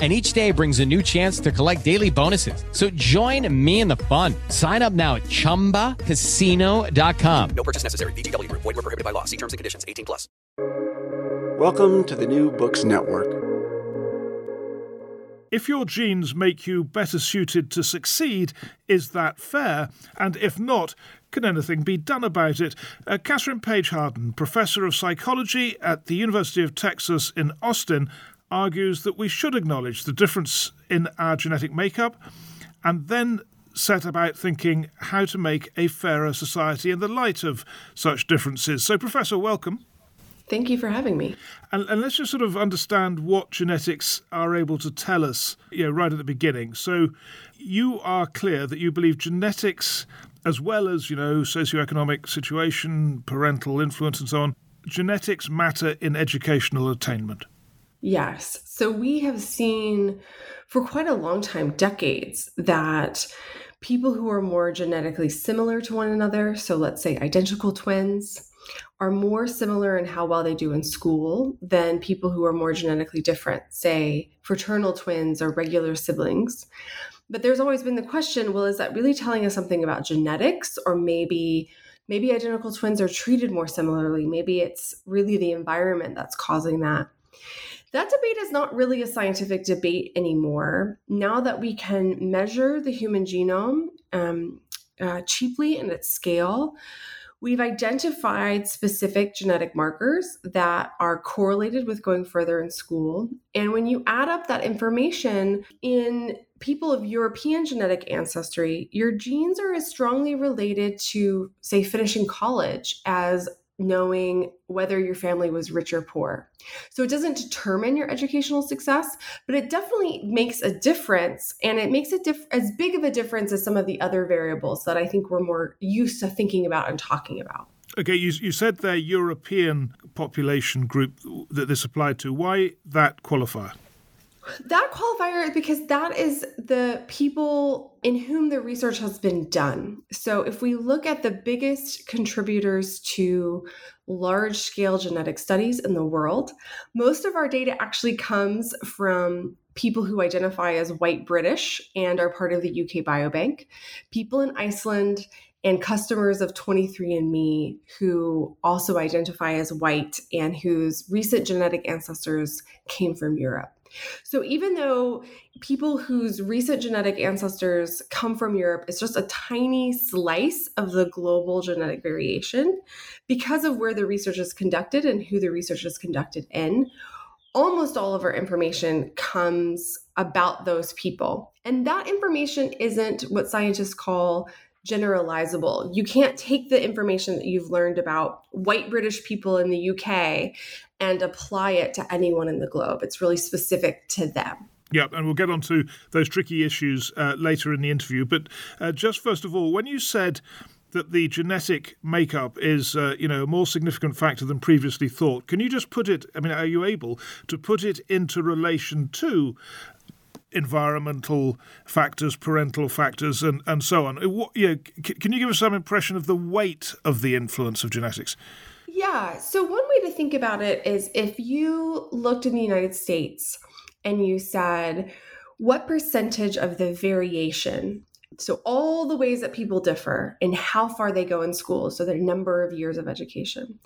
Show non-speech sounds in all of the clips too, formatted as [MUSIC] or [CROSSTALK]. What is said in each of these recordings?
and each day brings a new chance to collect daily bonuses. So join me in the fun. Sign up now at ChumbaCasino.com. No purchase necessary. VGW. Void were prohibited by law. See terms and conditions. 18 plus. Welcome to the New Books Network. If your genes make you better suited to succeed, is that fair? And if not, can anything be done about it? Uh, Kathryn Paige Harden, professor of psychology at the University of Texas in Austin, argues that we should acknowledge the difference in our genetic makeup and then set about thinking how to make a fairer society in the light of such differences. So, Professor, welcome. Thank you for having me. And, and, let's just sort of understand what genetics are able to tell us, you know, right at the beginning. So, you are clear that you believe genetics, as well as you know, socioeconomic situation, parental influence, and so on, genetics matter in educational attainment. Yes. So we have seen for quite a long time, decades, that people who are more genetically similar to one another, so let's say identical twins, are more similar in how well they do in school than people who are more genetically different, say fraternal twins or regular siblings. But there's always been the question well, is that really telling us something about genetics or maybe? Maybe identical twins are treated more similarly. Maybe it's really the environment that's causing that. That debate is not really a scientific debate anymore. Now that we can measure the human genome um, uh, cheaply and at scale, we've identified specific genetic markers that are correlated with going further in school. And when you add up that information in people of European genetic ancestry, your genes are as strongly related to, say, finishing college as knowing whether your family was rich or poor. So it doesn't determine your educational success, but it definitely makes a difference. And it makes it as big of a difference as some of the other variables that I think we're more used to thinking about and talking about. Okay, you, you said the European population group that this applied to. Why that qualifier? That qualifier because that is the people in whom the research has been done. So, if we look at the biggest contributors to large scale genetic studies in the world, most of our data actually comes from people who identify as white British and are part of the UK Biobank, people in Iceland, and customers of 23andMe who also identify as white and whose recent genetic ancestors came from Europe. So even though people whose recent genetic ancestors come from Europe is just a tiny slice of the global genetic variation, because of where the research is conducted and who the research is conducted in, almost all of our information comes about those people. And that information isn't what scientists call generalizable. You can't take the information that you've learned about white British people in the UK and apply it to anyone in the globe. It's really specific to them. Yeah, and we'll get on to those tricky issues uh, later in the interview. But uh, just first of all, when you said that the genetic makeup is, uh, you know, a more significant factor than previously thought, can you just put it? I mean, are you able to put it into relation to environmental factors, parental factors, and, and so on. What, yeah, can you give us some impression of the weight of the influence of genetics? Yeah. So, one way to think about it is if you looked in the United States and you said, what percentage of the variation so, all the ways that people differ in how far they go in school, so their number of years of education.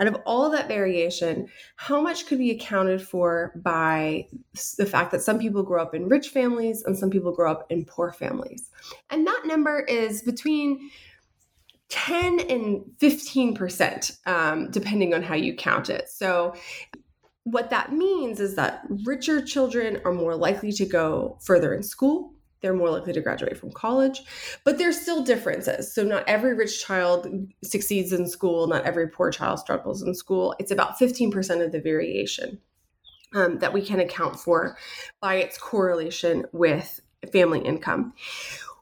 Out of all that variation, how much could be accounted for by the fact that some people grow up in rich families and some people grow up in poor families? And that number is between 10 and 15%, um, depending on how you count it. So, what that means is that richer children are more likely to go further in school they're more likely to graduate from college. But there's still differences. So, not every rich child succeeds in school, not every poor child struggles in school. It's about 15% of the variation um, that we can account for by its correlation with family income.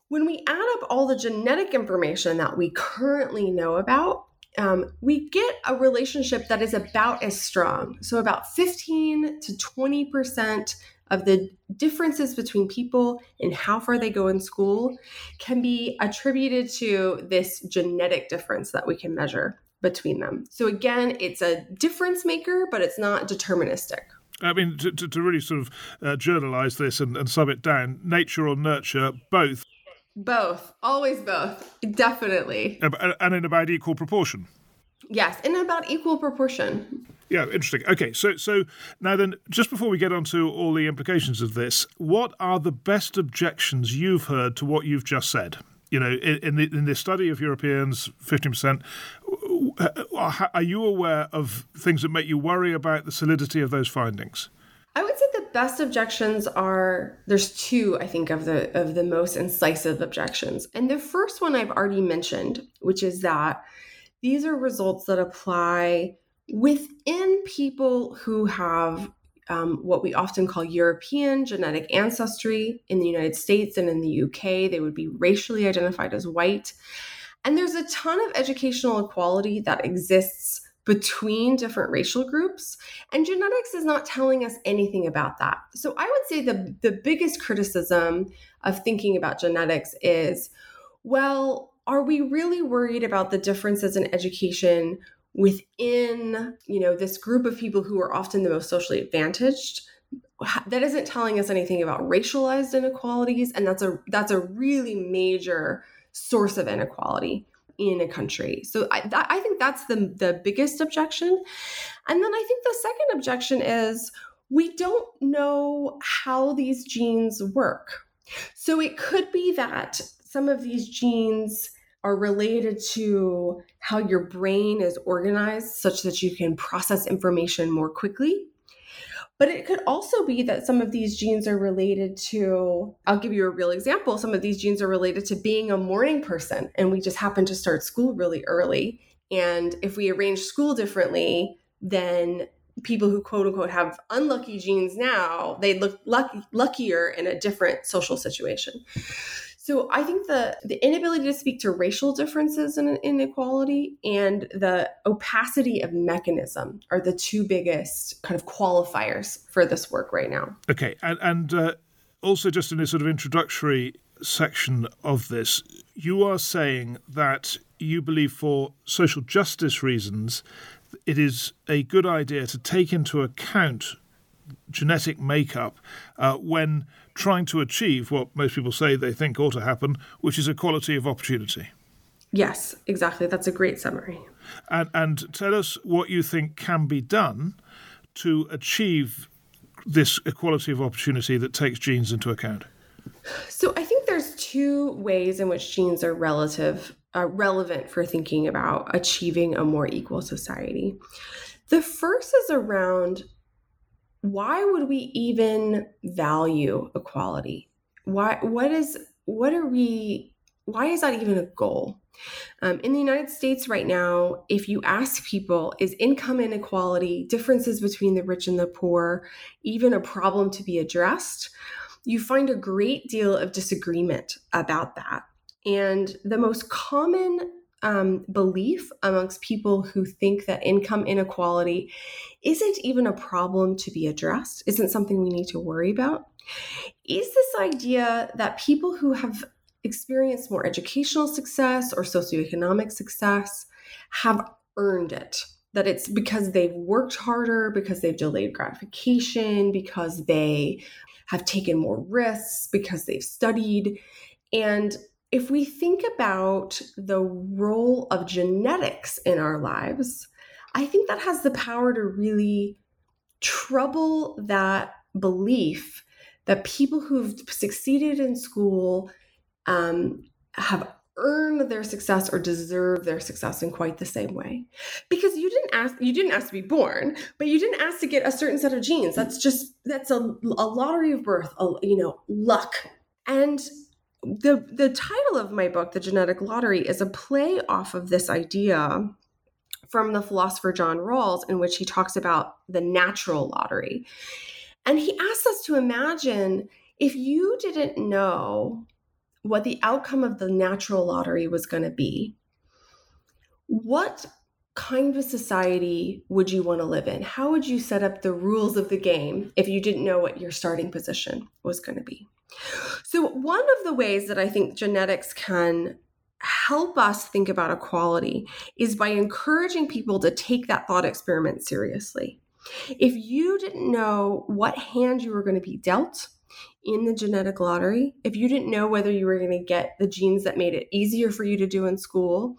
When we add up all the genetic information that we currently know about, um, we get a relationship that is about as strong. So, about 15 to 20% of the differences between people and how far they go in school can be attributed to this genetic difference that we can measure between them. So, again, it's a difference maker, but it's not deterministic. I mean, to, to, to really sort of uh, journalize this and, and sum it down, nature or nurture, both. Both, always both, definitely. And in about equal proportion. Yes, in about equal proportion. Yeah, interesting. Okay, so so now then, just before we get on to all the implications of this, what are the best objections you've heard to what you've just said? You know, in, in the in the study of Europeans, fifteen percent. Uh, uh, are you aware of things that make you worry about the solidity of those findings? I would say the best objections are there's two I think of the of the most incisive objections. And the first one I've already mentioned, which is that these are results that apply within people who have um, what we often call European genetic ancestry in the United States and in the UK. They would be racially identified as white. And there's a ton of educational equality that exists between different racial groups. And genetics is not telling us anything about that. So I would say the, the biggest criticism of thinking about genetics is well, are we really worried about the differences in education within you know this group of people who are often the most socially advantaged? That isn't telling us anything about racialized inequalities and that's a that's a really major source of inequality in a country. So i, that, I think that's the the biggest objection. And then i think the second objection is we don't know how these genes work. So it could be that some of these genes are related to how your brain is organized such that you can process information more quickly. But it could also be that some of these genes are related to, I'll give you a real example. Some of these genes are related to being a morning person, and we just happen to start school really early. And if we arrange school differently, then people who quote unquote have unlucky genes now, they look luckier in a different social situation. So I think the the inability to speak to racial differences in inequality and the opacity of mechanism are the two biggest kind of qualifiers for this work right now. Okay, and and uh, also just in this sort of introductory section of this, you are saying that you believe for social justice reasons, it is a good idea to take into account genetic makeup uh, when trying to achieve what most people say they think ought to happen, which is equality of opportunity. Yes, exactly. That's a great summary. And, and tell us what you think can be done to achieve this equality of opportunity that takes genes into account. So I think there's two ways in which genes are relative uh, relevant for thinking about achieving a more equal society. The first is around why would we even value equality? Why what is what are we why is that even a goal? Um, in the United States right now, if you ask people, is income inequality, differences between the rich and the poor, even a problem to be addressed? You find a great deal of disagreement about that. And the most common um, belief amongst people who think that income inequality isn't even a problem to be addressed, isn't something we need to worry about, is this idea that people who have experienced more educational success or socioeconomic success have earned it. that it's because they've worked harder, because they've delayed gratification, because they have taken more risks, because they've studied. And if we think about the role of genetics in our lives, I think that has the power to really trouble that belief that people who've succeeded in school um, have earn their success or deserve their success in quite the same way. Because you didn't ask you didn't ask to be born but you didn't ask to get a certain set of genes. That's just that's a, a lottery of birth a, you know luck. And the the title of my book the genetic lottery is a play off of this idea from the philosopher john rawls in which he talks about the natural lottery. And he asks us to imagine if you didn't know what the outcome of the natural lottery was going to be, what kind of society would you want to live in? How would you set up the rules of the game if you didn't know what your starting position was going to be? So, one of the ways that I think genetics can help us think about equality is by encouraging people to take that thought experiment seriously. If you didn't know what hand you were going to be dealt, in the genetic lottery, if you didn't know whether you were going to get the genes that made it easier for you to do in school,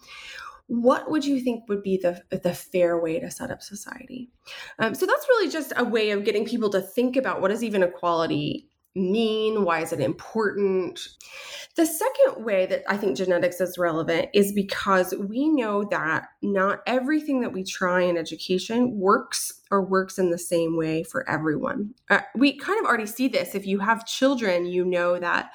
what would you think would be the, the fair way to set up society? Um, so that's really just a way of getting people to think about what is even equality mean? Why is it important? The second way that I think genetics is relevant is because we know that not everything that we try in education works or works in the same way for everyone. Uh, we kind of already see this. If you have children, you know that.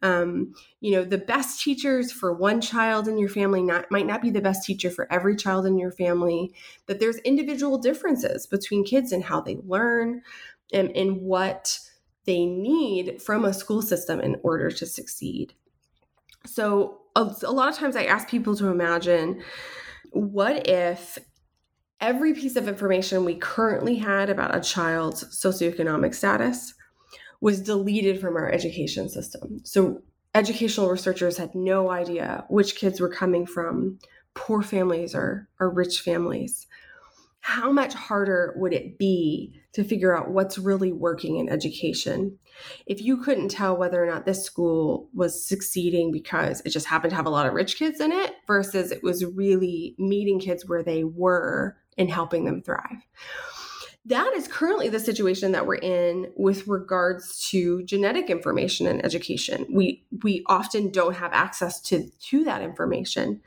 Um, you know the best teachers for one child in your family not, might not be the best teacher for every child in your family that there's individual differences between kids and how they learn and, and what they need from a school system in order to succeed. So, a, a lot of times I ask people to imagine what if every piece of information we currently had about a child's socioeconomic status was deleted from our education system. So, educational researchers had no idea which kids were coming from. Poor families or, or rich families. How much harder would it be to figure out what's really working in education? If you couldn't tell whether or not this school was succeeding because it just happened to have a lot of rich kids in it versus it was really meeting kids where they were and helping them thrive that is currently the situation that we're in with regards to genetic information and education we we often don't have access to to that information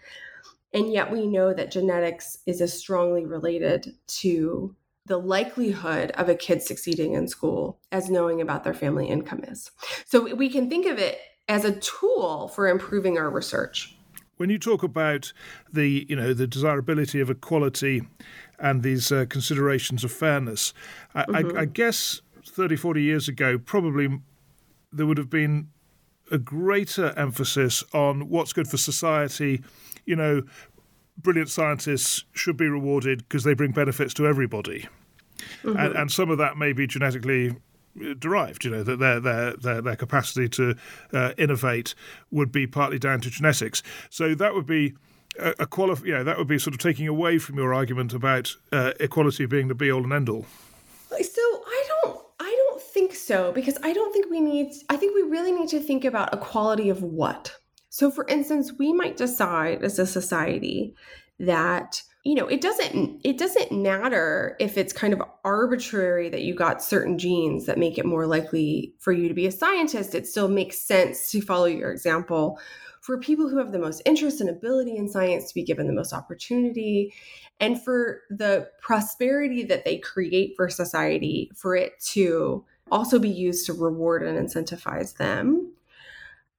and yet we know that genetics is as strongly related to the likelihood of a kid succeeding in school as knowing about their family income is. So we can think of it as a tool for improving our research. When you talk about the, you know, the desirability of equality and these uh, considerations of fairness, I, mm-hmm. I, I guess 30, 40 years ago, probably there would have been a greater emphasis on what's good for society you know, brilliant scientists should be rewarded because they bring benefits to everybody. Mm-hmm. And, and, some of that may be genetically uh, derived. You know that their their their, their capacity to uh, innovate would be partly down to genetics. So that would be a, a qualif- Yeah, that would be sort of taking away from your argument about uh, equality being the be all and end all. So I don't. I don't think so because I don't think we need. I think we really need to think about equality of what. So, for instance, we might decide as a society that you know it doesn't it doesn't matter if it's kind of arbitrary that you got certain genes that make it more likely for you to be a scientist it still makes sense to follow your example for people who have the most interest and ability in science to be given the most opportunity and for the prosperity that they create for society for it to also be used to reward and incentivize them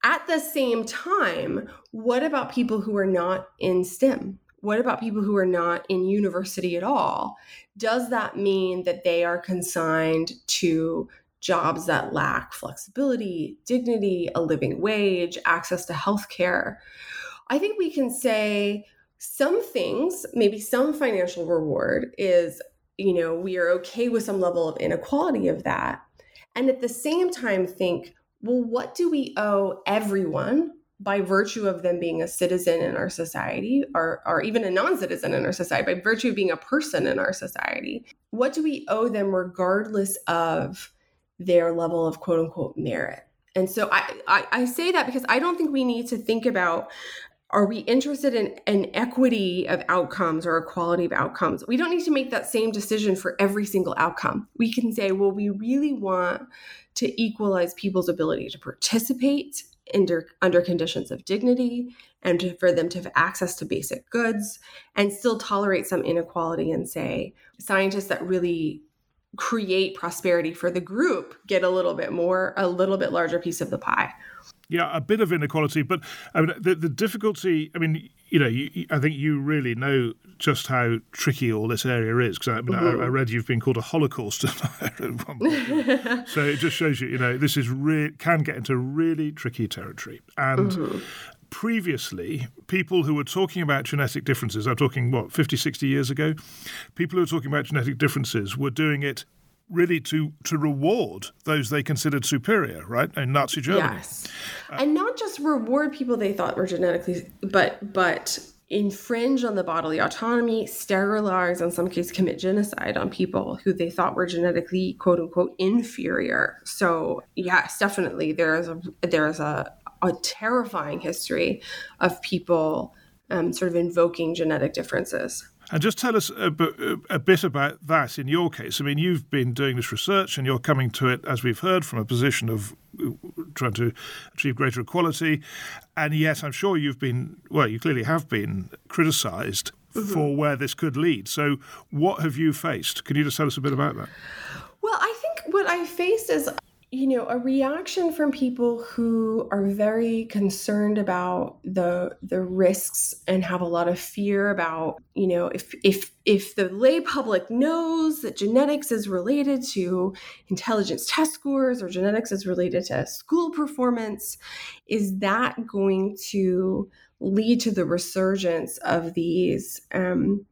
at the same time, what about people who are not in STEM? What about people who are not in university at all? Does that mean that they are consigned to jobs that lack flexibility, dignity, a living wage, access to health care? I think we can say some things, maybe some financial reward is, you know, we are okay with some level of inequality of that. And at the same time, think, well, what do we owe everyone by virtue of them being a citizen in our society or, or even a non-citizen in our society by virtue of being a person in our society what do we owe them regardless of their level of quote unquote merit. And so I, I, I say that because i don't think we need to think about are we interested in an equity of outcomes or equality of outcomes? We don't need to make that same decision for every single outcome. We can say well we really want to equalize people's ability to participate under, under conditions of dignity and to, for them to have access to basic goods and still tolerate some inequality and say scientists that really create prosperity for the group get a little bit more a little bit larger piece of the pie yeah, a bit of inequality, but I mean the, the difficulty. I mean, you know, you, I think you really know just how tricky all this area is because I, mean, mm-hmm. I, I, read you've been called a Holocaust [LAUGHS] [LAUGHS] so it just shows you, you know, this is re- can get into really tricky territory. And mm-hmm. Previously, people who were talking about genetic differences, I'm talking what 50, 60 years ago, people who were talking about genetic differences were doing it really to to reward those they considered superior, right? In Nazi Germany. Yes, uh, and not just reward people they thought were genetically, but but infringe on the bodily autonomy, sterilize, in some cases commit genocide on people who they thought were genetically quote unquote inferior. So yes, definitely there is a there is a a terrifying history of people um, sort of invoking genetic differences. And just tell us a, a, bit about that in your case. I mean, you've been doing this research and you're coming to it, as we've heard, from a position of trying to achieve greater equality. And yet, I'm sure you've been, well, you clearly have been criticized mm-hmm. for where this could lead. So, what have you faced? Can you just tell us a bit about that? Well, I think what I faced is you know a reaction from people who are very concerned about the the risks and have a lot of fear about you know if if if the lay public knows that genetics is related to intelligence test scores or genetics is related to school performance is that going to lead to the resurgence of these um,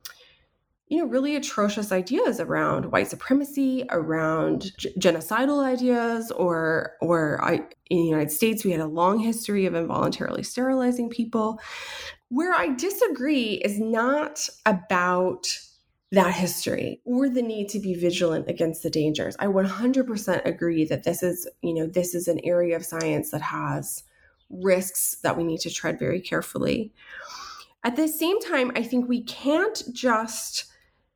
you know, really atrocious ideas around white supremacy, around g- genocidal ideas, or or I, in the United States, we had a long history of involuntarily sterilizing people. Where I disagree is not about that history or the need to be vigilant against the dangers. I 100% agree that this is, you know, this is an area of science that has risks that we need to tread very carefully. At the same time, I think we can't just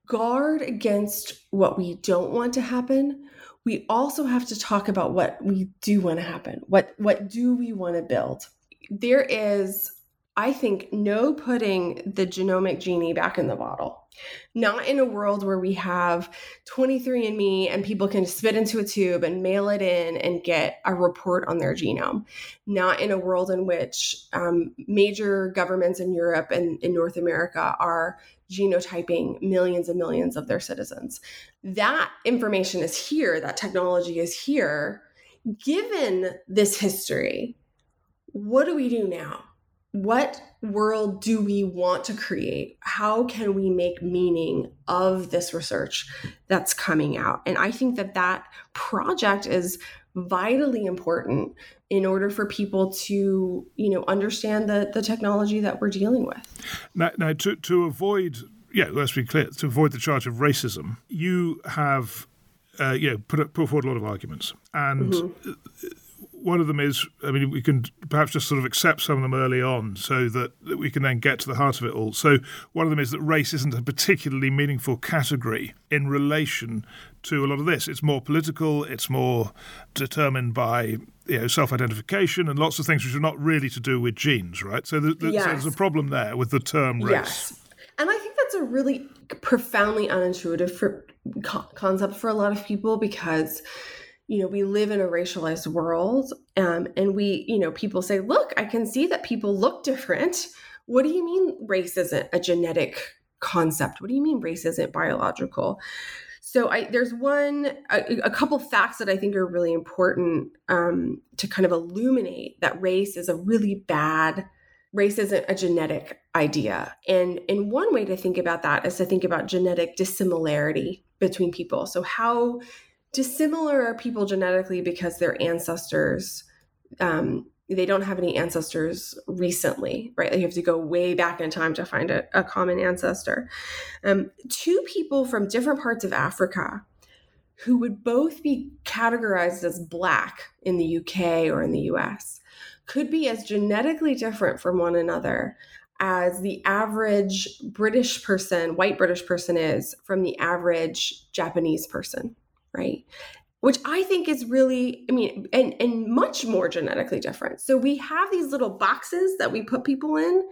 guard against what we don't want to happen. We also have to talk about what we do want to happen. What what do we want to build? There is i think no putting the genomic genie back in the bottle. Not in a world where we have 23andme and people can spit into a tube and mail it in and get a report on their genome. Not in a world in which um, major governments in europe and in north america are genotyping millions and millions of their citizens. That information is here, that technology is here. Given this history, what do we do now? What world do we want to create? How can we make meaning of this research that's coming out? And I think that that project is vitally important in order for people to you know understand the the technology that we're dealing with. Now, now to to avoid yeah let's be clear to avoid the charge of racism you have uh, you know put put forward a lot of arguments. And mm-hmm one of them is, I mean, we can perhaps just sort of accept some of them early on so that, that we can then get to the heart of it all. So, one of them is that race isn't a particularly meaningful category in relation to a lot of this. It's more political, it's more determined by you know, self-identification and lots of things which are not really to do with genes, right? So, the, the, yes. so there's a problem there with the term race. Yes. And I think that's a really profoundly unintuitive for, concept for a lot of people because you know, we live in a racialized world. Um, and we, you know, people say, look, I can see that people look different. What do you mean race isn't a genetic concept? What do you mean race isn't biological? So I, there's one, a, a, couple facts that I think are really important um, to kind of illuminate that race is a really bad, race isn't a genetic idea. And, and one way to think about that is to think about genetic dissimilarity between people. So how dissimilar are people genetically because their ancestors um, they don't have any ancestors recently, right? Like you have to go way back in time to find a, a common ancestor. Um, two people from different parts of Africa who would both be categorized as Black in the UK or in the US could be as genetically different from one another as the average British person, white British person is from the average Japanese person, right? Which I think is really, I mean, and, and much more genetically different. So we have these little boxes that we put people in,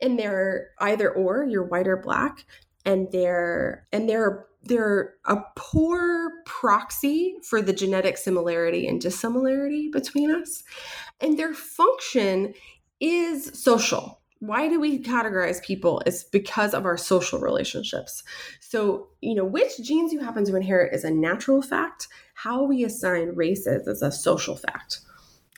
and they're either or, you're white or black, and they're and they're they're a poor proxy for the genetic similarity and dissimilarity between us. And their function is social. Why do we categorize people? It's because of our social relationships. So, you know, which genes you happen to inherit is a natural fact. How we assign races is a social fact.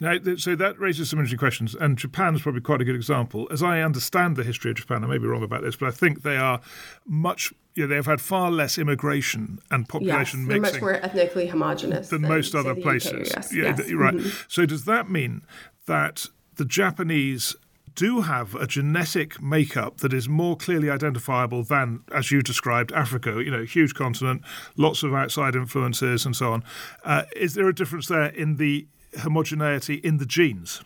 Now, so that raises some interesting questions, and Japan is probably quite a good example. As I understand the history of Japan, I may be wrong about this, but I think they are much. You know, they've had far less immigration and population yes, they're mixing much more ethnically homogenous than, than most other UK, places. yes, yeah, yes. right. Mhm. So does that mean that the Japanese do have a genetic makeup that is more clearly identifiable than, as you described, Africa? You know, huge continent, lots of outside influences, and so on. Uh, is there a difference there in the homogeneity in the genes?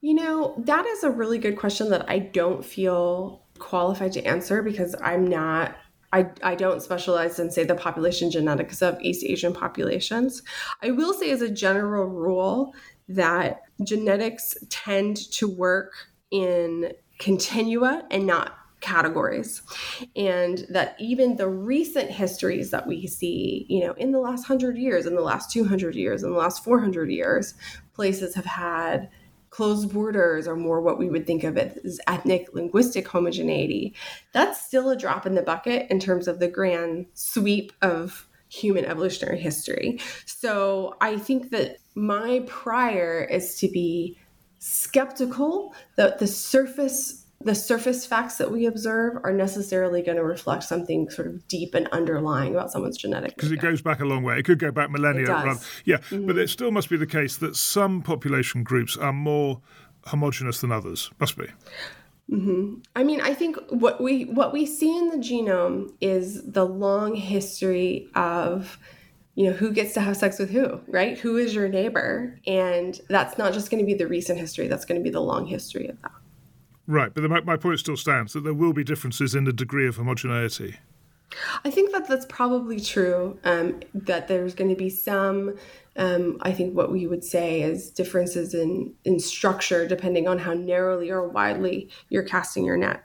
You know, that is a really good question that I don't feel qualified to answer because I'm not I, I don't specialize in say the population genetics of East Asian populations. I will say as a general rule that genetics tend to work in continua and not categories. And that even the recent histories that we see you know in the last 100 years in the last 200 years in the last 400 years places have had closed borders or more what we would think of as ethnic linguistic homogeneity. That's still a drop in the bucket in terms of the grand sweep of human evolutionary history. So i think that my prior is to be skeptical that the surface the surface facts that we observe are necessarily going to reflect something sort of deep and underlying about someone's genetics. Because it goes back a long way. It could go back millennia. Rather- yeah, mm-hmm. but it still must be the case that some population groups are more homogenous than others. Must be. Mm-hmm. I mean, I think what we what we see in the genome is the long history of you know who gets to have sex with who, right? Who is your neighbor? And that's not just going to be the recent history, that's going to be the long history of that. Right, but the, my, my point still stands that there will be differences in the degree of homogeneity. I think that that's probably true. Um, that there's going to be some, um, I think, what we would say is differences in in structure depending on how narrowly or widely you're casting your net.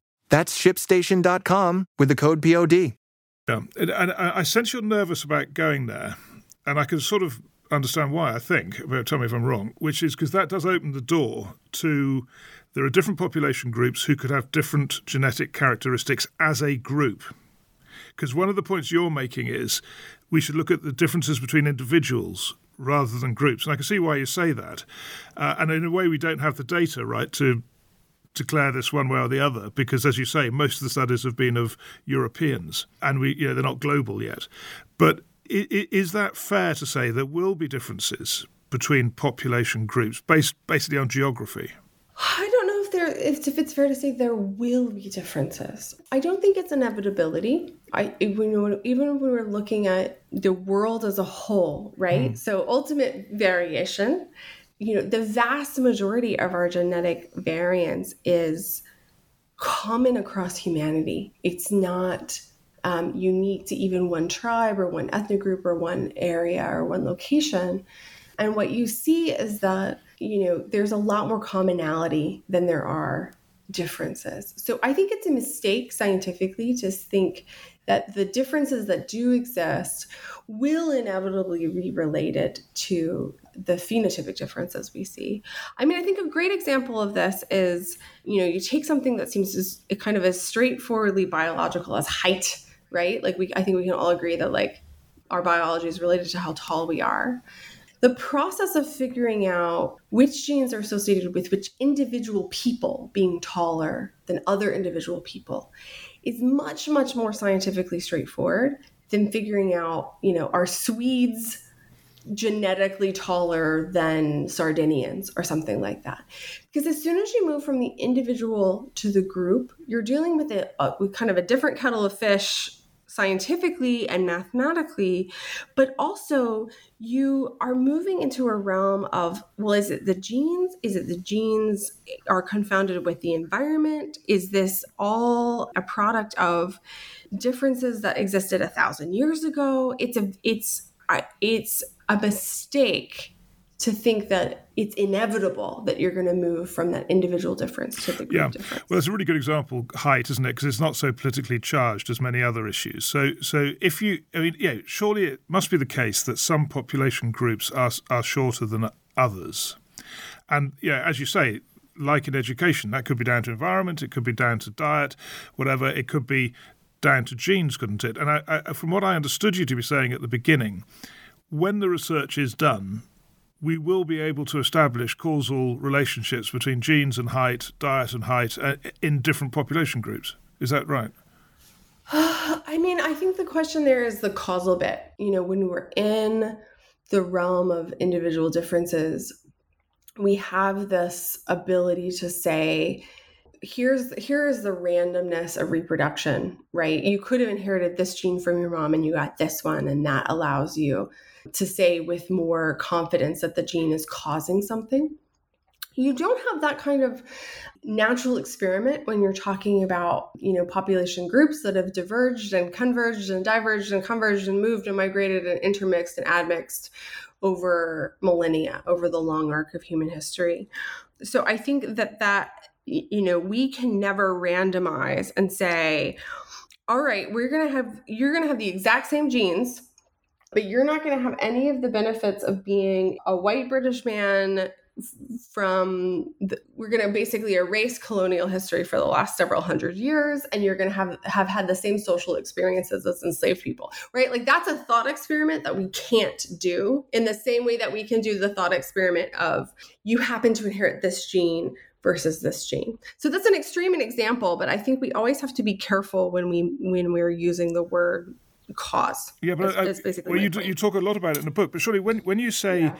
That's shipstation.com with the code POD. Yeah. And, I sense you're nervous about going there, and I can sort of understand why, I think, but tell me if I'm wrong, which is because that does open the door to there are different population groups who could have different genetic characteristics as a group. Because one of the points you're making is we should look at the differences between individuals rather than groups. And I can see why you say that. Uh, and in a way, we don't have the data, right, to declare this one way or the other because, as you say, most of the studies have been of Europeans, and we, you know, they're not global yet. But is that fair to say there will be differences between population groups based basically on geography? I don't know if there if, if it's fair to say there will be differences. I don't think it's inevitability. I when, even when we're looking at the world as a whole, right? Mm. So ultimate variation, you know, the vast majority of our genetic variance is common across humanity. It's not um, unique to even one tribe or one ethnic group or one area or one location. And what you see is that, you know, there's a lot more commonality than there are differences. So I think it's a mistake scientifically to think that the differences that do exist will inevitably be related to the phenotypic differences we see. I mean, I think a great example of this is, you know, you take something that seems as, kind of as straightforwardly biological as height, right? Like we I think we can all agree that like our biology is related to how tall we are the process of figuring out which genes are associated with which individual people being taller than other individual people is much much more scientifically straightforward than figuring out you know are swedes genetically taller than sardinians or something like that because as soon as you move from the individual to the group you're dealing with a, a with kind of a different kettle of fish scientifically and mathematically, but also you are moving into a realm of well, is it the genes? Is it the genes are confounded with the environment? Is this all a product of differences that existed a thousand years ago? It's a it's it's a mistake to think that it's inevitable that you're going to move from that individual difference to the group yeah. difference. Well, that's a really good example, height, isn't it? Because it's not so politically charged as many other issues. So, so if you, I mean, yeah, surely it must be the case that some population groups are are shorter than others, and yeah, as you say, like in education, that could be down to environment, it could be down to diet, whatever. It could be down to genes, couldn't it? And I, I, from what I understood you to be saying at the beginning, when the research is done we will be able to establish causal relationships between genes and height, diet and height uh, in different population groups. Is that right? [SIGHS] I mean, I think the question there is the causal bit. You know, when we're in the realm of individual differences, we have this ability to say, here's here's the randomness of reproduction, right? You could have inherited this gene from your mom and you got this one, and that allows you to say with more confidence that the gene is causing something. You don't have that kind of natural experiment when you're talking about, you know, population groups that have diverged and converged and diverged and converged and moved and migrated and intermixed and admixed over millennia, over the long arc of human history. So I think that that you know, we can never randomize and say, all right, we're going to have you're going to have the exact same genes but you're not going to have any of the benefits of being a white British man from the, we're going to basically erase colonial history for the last several hundred years and you're going to have have had the same social experiences as enslaved people right? Like that's a thought experiment that we can't do in the same way that we can do the thought experiment of you happen to inherit this gene versus this gene so that's an extreme example but i think we always have to be careful when we when we're using the word cause. Yeah, but is, is well, you, you talk a lot about it in the book. But surely, when when you say yeah.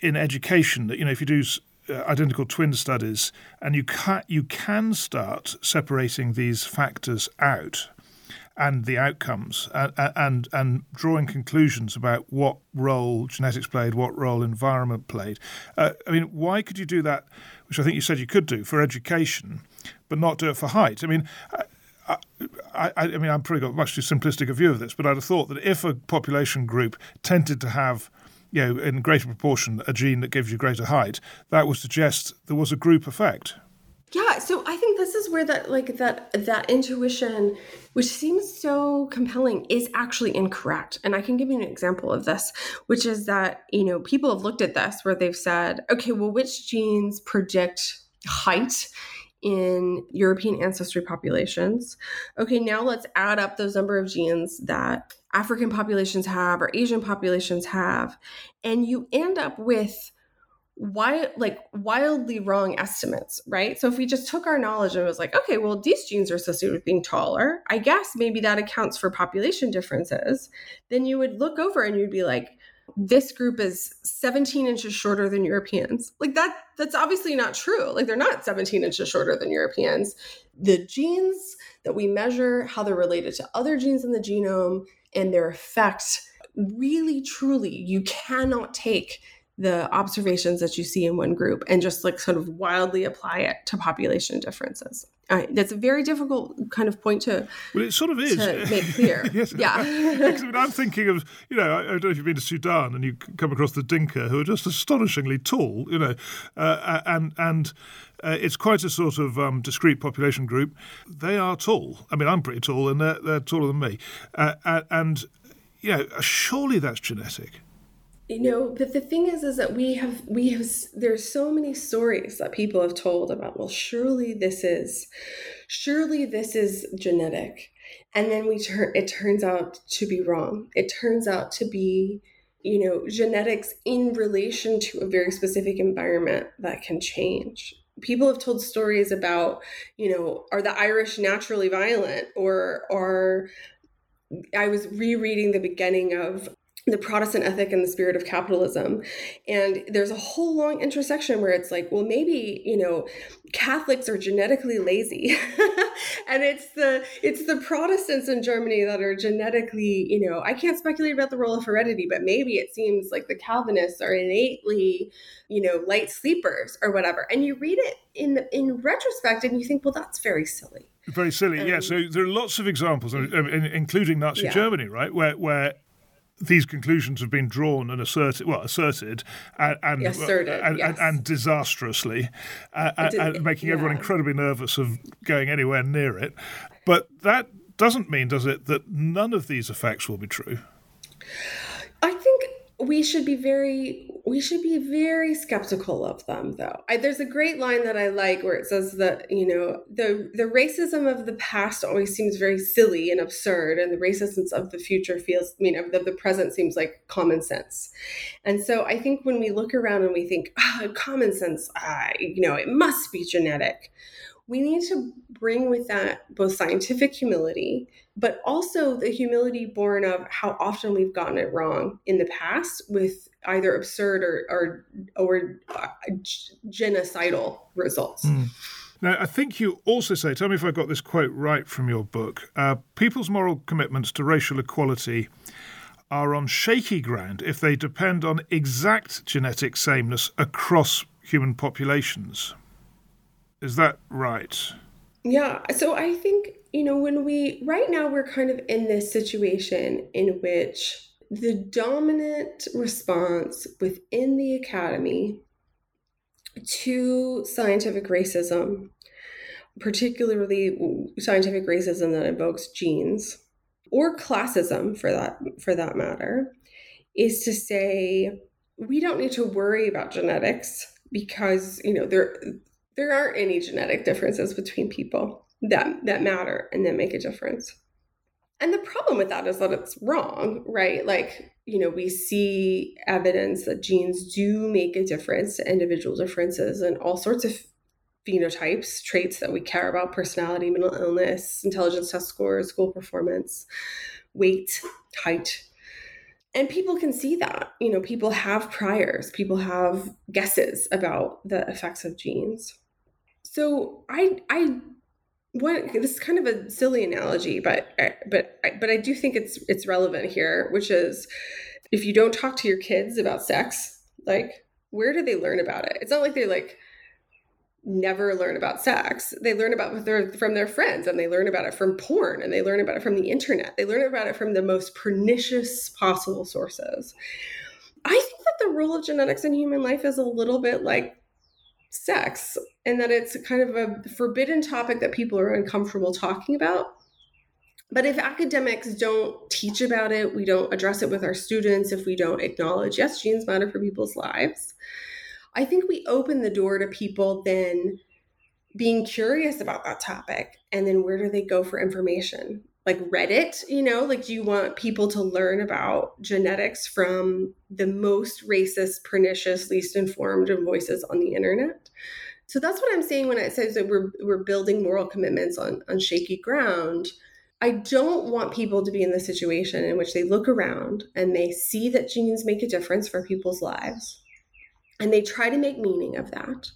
in education that you know if you do uh, identical twin studies and you can you can start separating these factors out and the outcomes and, and and drawing conclusions about what role genetics played, what role environment played. Uh, I mean, why could you do that? Which I think you said you could do for education, but not do it for height. I mean, uh, I, I, mean, I'm probably got much too simplistic a view of this, but I'd have thought that if a population group tended to have, you know, in greater proportion, a gene that gives you greater height, that would suggest there was a group effect. Yeah, so I think this is where that like that that intuition, which seems so compelling, is actually incorrect. And I can give you an example of this, which is that you know people have looked at this where they've said, okay, well, which genes predict height in European ancestry populations. Okay, now let's add up those number of genes that African populations have or Asian populations have, and you end up with why like wildly wrong estimates, right? So if we just took our knowledge and was like, okay, well, these genes are associated with being taller, I guess maybe that accounts for population differences, then you would look over and you'd be like, this group is 17 inches shorter than Europeans. Like that that's obviously not true. Like they're not 17 inches shorter than Europeans. The genes that we measure, how they're related to other genes in the genome and their effect really truly you cannot take the observations that you see in one group and just like sort of wildly apply it to population differences. Uh, that's a very difficult kind of point to. Well, it sort of is to make clear. [LAUGHS] yes. Yeah, [LAUGHS] I mean, I'm thinking of you know I, don't know if you've been to Sudan and you come across the Dinka who are just astonishingly tall, you know, uh, and and. Uh, it's quite a sort of um, discrete population group. They are tall. I mean, I'm pretty tall, and they're, they're taller than me. Uh, and you know, surely that's genetic you know but the thing is is that we have we have there's so many stories that people have told about well surely this is surely this is genetic. And then we turn it turns out to be wrong. It turns out to be you know genetics in relation to a very specific environment that can change. People have told stories about you know are the irish naturally violent or are I was rereading the beginning of the Protestant ethic and the spirit of capitalism. And there's a whole long intersection where it's like, well, maybe, you know, Catholics are genetically lazy. [LAUGHS] and it's the it's the Protestants in Germany that are genetically, you know, I can't speculate about the role of heredity, but maybe it seems like the Calvinists are innately, you know, light sleepers or whatever. And you read it in in retrospect and you think, well, that's very silly. Very silly, um, yeah. So there are lots of examples, including Nazi yeah. Germany, right, where where these conclusions have been drawn and asserted, well, asserted and and, asserted, and, yes. and, and, disastrously, uh, did, and making yeah. everyone incredibly nervous of going anywhere near it. But that doesn't mean, does it, that none of these effects will be true? I think we should be very we should be very skeptical of them though. I, there's a great line that i like where it says that you know the the racism of the past always seems very silly and absurd and the racism of the future feels I mean the, the present seems like common sense. And so i think when we look around and we think oh, common sense uh, you know it must be genetic we need to bring with that both scientific humility, but also the humility born of how often we've gotten it wrong in the past with either absurd or or, or uh, genocidal results. Mm. Now, I think you also say, tell me if I got this quote right from your book, uh, people's moral commitments to racial equality are on shaky ground if they depend on exact genetic sameness across human populations. Is that right? Yeah. So I think, you know, when we, right now, we're kind of in this situation in which the dominant response within the academy to scientific racism, particularly scientific racism that invokes genes, or classism for that for that matter, is to say we don't need to worry about genetics because you know there there aren't any genetic differences between people that that matter and that make a difference. And the problem with that is that it's wrong, right? Like, you know, we see evidence that genes do make a difference to individual differences and all sorts of phenotypes, traits that we care about, personality, mental illness, intelligence test scores, school performance, weight, height. And people can see that. You know, people have priors, people have guesses about the effects of genes. So I I what this is kind of a silly analogy, but but but I do think it's it's relevant here, which is if you don't talk to your kids about sex, like where do they learn about it? It's not like they like never learn about sex. They learn about their from their friends and they learn about it from porn and they learn about it from the internet. They learn about it from the most pernicious possible sources. I think that the role of genetics in human life is a little bit like sex and that it's kind of a forbidden topic that people are uncomfortable talking about. But if academics don't teach about it, we don't address it with our students, if we don't acknowledge, yes, genes matter for people's lives, I think we open the door to people then being curious about that topic. And then where do they go for information? Like Reddit, you know, like you want people to learn about genetics from the most racist, pernicious, least informed voices on the internet? So that's what I'm saying when it says that we're we're building moral commitments on on shaky ground. I don't want people to be in the situation in which they look around and they see that genes make a difference for people's lives and they try to make meaning of that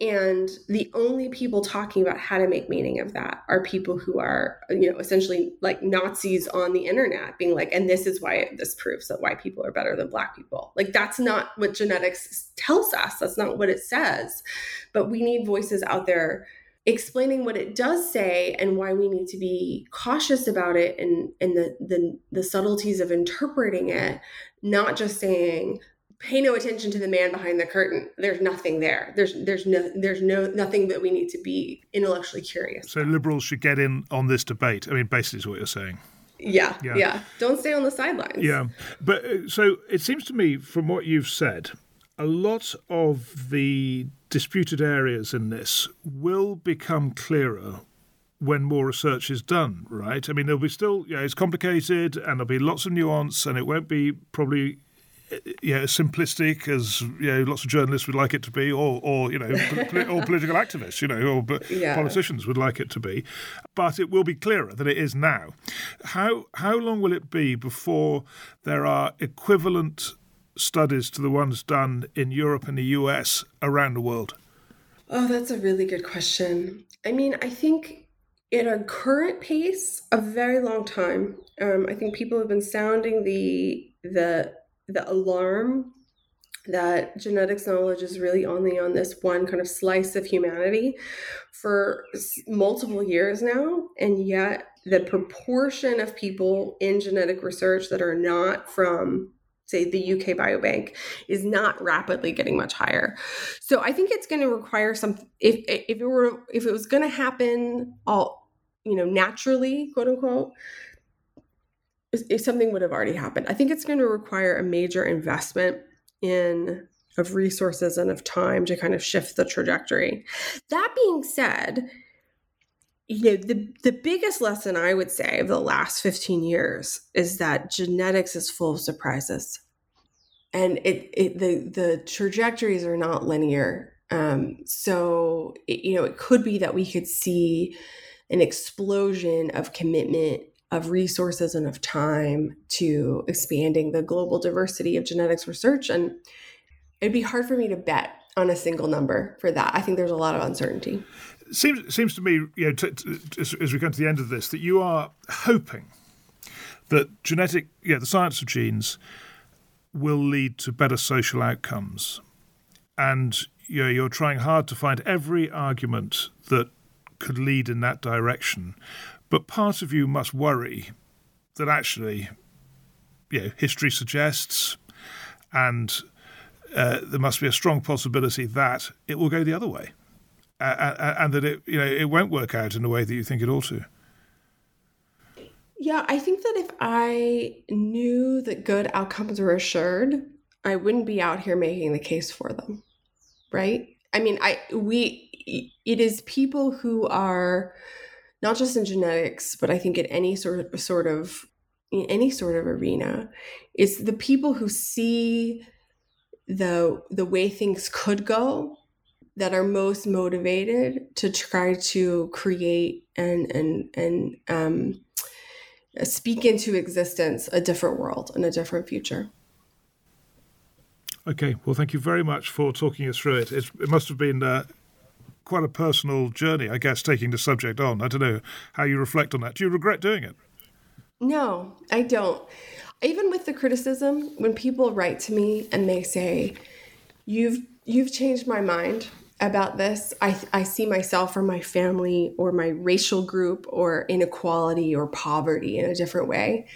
and the only people talking about how to make meaning of that are people who are you know essentially like nazis on the internet being like and this is why this proves that white people are better than black people. Like that's not what genetics tells us. That's not what it says. But we need voices out there explaining what it does say and why we need to be cautious about it and and the the, the subtleties of interpreting it not just saying pay no attention to the man behind the curtain there's nothing there there's there's no there's no nothing that we need to be intellectually curious so liberals should get in on this debate i mean basically is what you're saying yeah, yeah, yeah. Don't stay on the sidelines. Yeah. But uh, so it seems to me, from what you've said, a lot of the disputed areas in this will become clearer when more research is done, right? I mean, there'll be still, yeah, it's complicated and there'll be lots of nuance and it won't be probably yeah, simplistic as you know, lots of journalists would like it to be, or, or you know, or [LAUGHS] political activists, you know, or yeah. politicians would like it to be. But it will be clearer than it is now. How how long will it be before there are equivalent studies to the ones done in Europe and the US around the world? Oh, that's a really good question. I mean, I think at our current pace, a very long time. Um, I think people have been sounding the the the alarm that genetics knowledge is really only on this one kind of slice of humanity for multiple years now and yet the proportion of people in genetic research that are not from say the UK Biobank is not rapidly getting much higher. So I think it's going to require some if if it were if it was going to happen all you know naturally quote unquote if something would have already happened. I think it's going to require a major investment in of resources and of time to kind of shift the trajectory. That being said, you know, the the biggest lesson I would say of the last 15 years is that genetics is full of surprises. And it, it the the trajectories are not linear. Um, so it, you know, it could be that we could see an explosion of commitment of resources and of time to expanding the global diversity of genetics research. And it'd be hard for me to bet on a single number for that. I think there's a lot of uncertainty. Seems seems to me, you know, t- t- as, as we come to the end of this, that you are hoping that genetic, yeah, the science of genes will lead to better social outcomes, and you know, you're trying hard to find every argument that could lead in that direction. But part of you must worry that actually, you know, history suggests, and uh, there must be a strong possibility that it will go the other way, uh, and that it, you know, it won't work out in the way that you think it ought to. Yeah, I think that if I knew that good outcomes were assured, I wouldn't be out here making the case for them. Right? I mean, I we it is people who are not just in genetics, but I think in any sort of, sort of in any sort of arena, it's the people who see the the way things could go that are most motivated to try to create and and and um, speak into existence a different world and a different future. Okay, well, thank you very much for talking us through it. It's, it must have been uh, quite a personal journey, I guess, taking the subject on. I don't know how you reflect on that. Do you regret doing it? No, I don't. Even with the criticism, when people write to me and they say, "You've you've changed my mind about this. I I see myself or my family or my racial group or inequality or poverty in a different way,"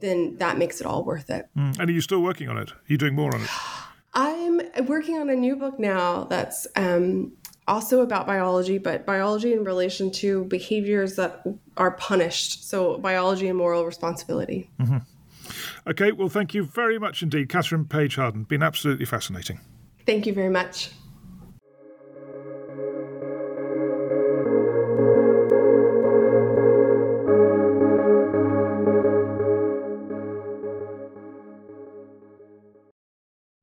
then that makes it all worth it. Mm. And are you still working on it? Are you doing more on it? [GASPS] I'm working on a new book now that's um, also about biology, but biology in relation to behaviors that are punished. So, biology and moral responsibility. Mm-hmm. Okay, well, thank you very much indeed, Kathryn Paige Harden. Been absolutely fascinating. Thank you very much.